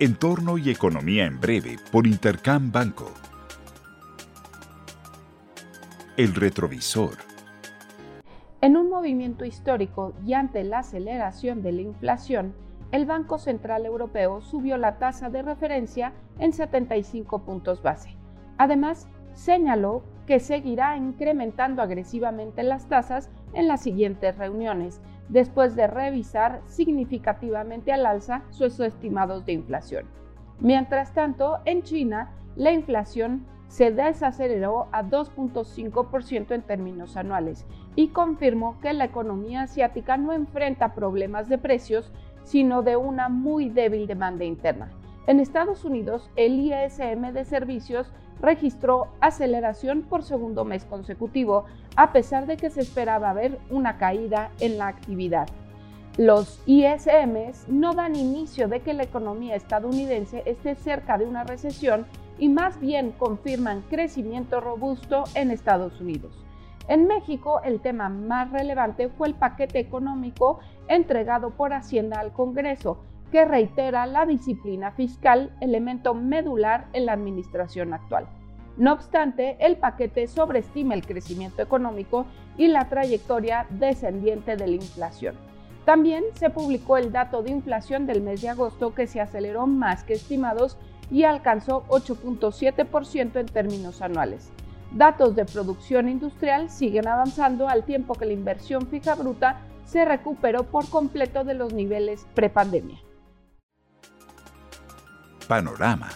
Entorno y Economía en Breve por Intercam Banco. El retrovisor. En un movimiento histórico y ante la aceleración de la inflación, el Banco Central Europeo subió la tasa de referencia en 75 puntos base. Además, señaló que seguirá incrementando agresivamente las tasas en las siguientes reuniones, después de revisar significativamente al alza sus estimados de inflación. Mientras tanto, en China, la inflación se desaceleró a 2.5% en términos anuales y confirmó que la economía asiática no enfrenta problemas de precios, sino de una muy débil demanda interna. En Estados Unidos, el ISM de servicios registró aceleración por segundo mes consecutivo, a pesar de que se esperaba ver una caída en la actividad. Los ISMs no dan inicio de que la economía estadounidense esté cerca de una recesión y más bien confirman crecimiento robusto en Estados Unidos. En México, el tema más relevante fue el paquete económico entregado por Hacienda al Congreso, que reitera la disciplina fiscal, elemento medular en la administración actual. No obstante, el paquete sobreestima el crecimiento económico y la trayectoria descendiente de la inflación. También se publicó el dato de inflación del mes de agosto que se aceleró más que estimados y alcanzó 8.7% en términos anuales. Datos de producción industrial siguen avanzando al tiempo que la inversión fija bruta se recuperó por completo de los niveles prepandemia. Panorama.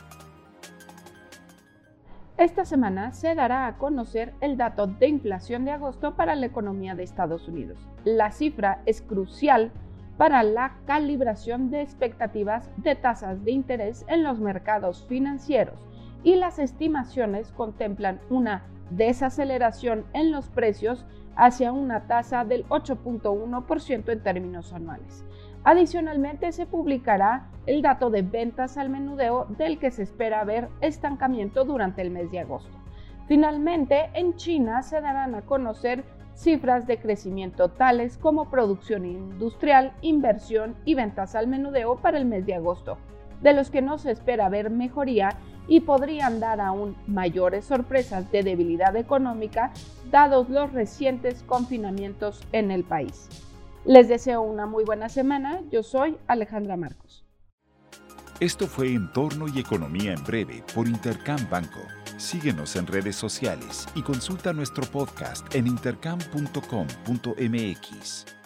Esta semana se dará a conocer el dato de inflación de agosto para la economía de Estados Unidos. La cifra es crucial para la calibración de expectativas de tasas de interés en los mercados financieros y las estimaciones contemplan una desaceleración en los precios hacia una tasa del 8.1% en términos anuales. Adicionalmente, se publicará el dato de ventas al menudeo del que se espera ver estancamiento durante el mes de agosto. Finalmente, en China se darán a conocer cifras de crecimiento tales como producción industrial, inversión y ventas al menudeo para el mes de agosto, de los que no se espera ver mejoría y podrían dar aún mayores sorpresas de debilidad económica dados los recientes confinamientos en el país. Les deseo una muy buena semana. Yo soy Alejandra Marcos. Esto fue Entorno y Economía en Breve por Intercam Banco. Síguenos en redes sociales y consulta nuestro podcast en intercam.com.mx.